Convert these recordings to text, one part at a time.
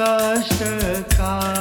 कष्टका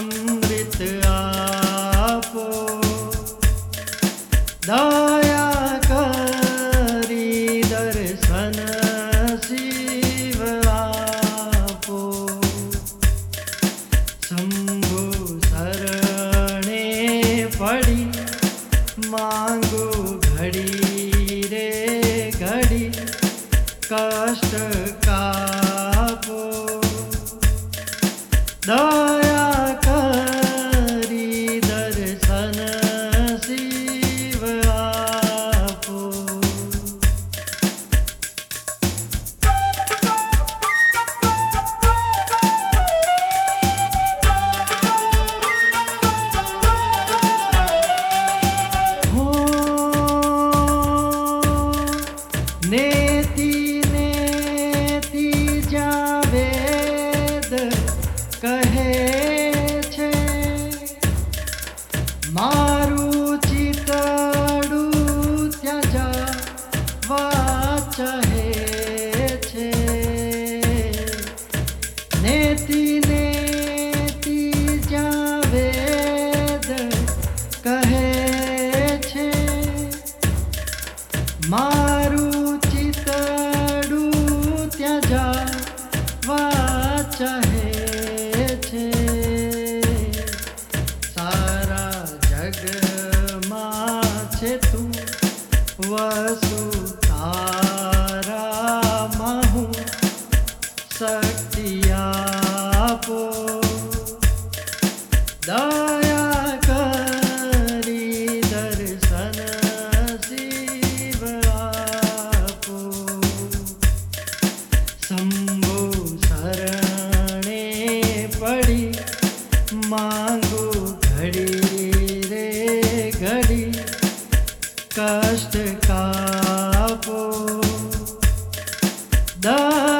अमृत आप दया करी दर्शन शिव आप शंभु शरणे पड़ी, मांगो घड़ी रे घड़ी, कष्ट का दया the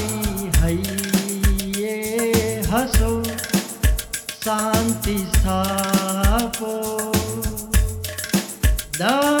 শান্তি স্থাপ দা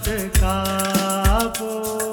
The Kapo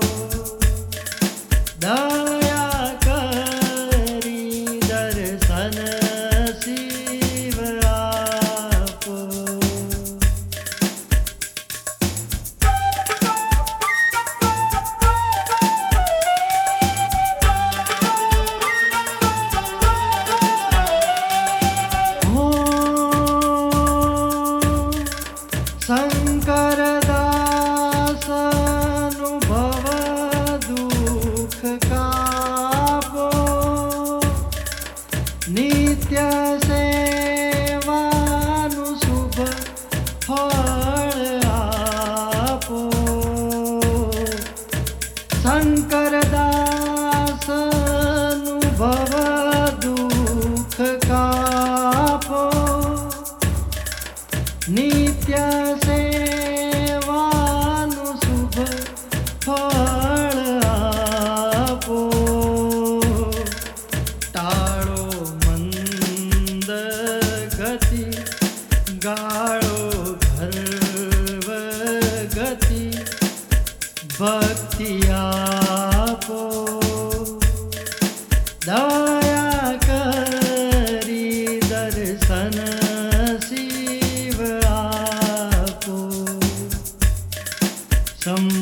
some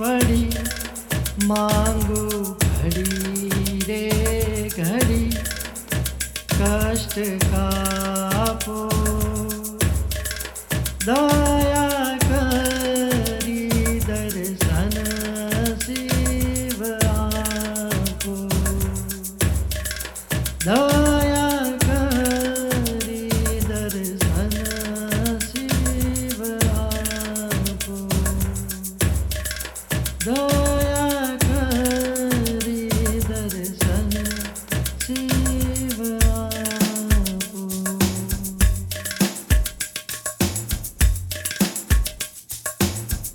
पड़ी मांगू घड़ी रे घड़ी कष्ट का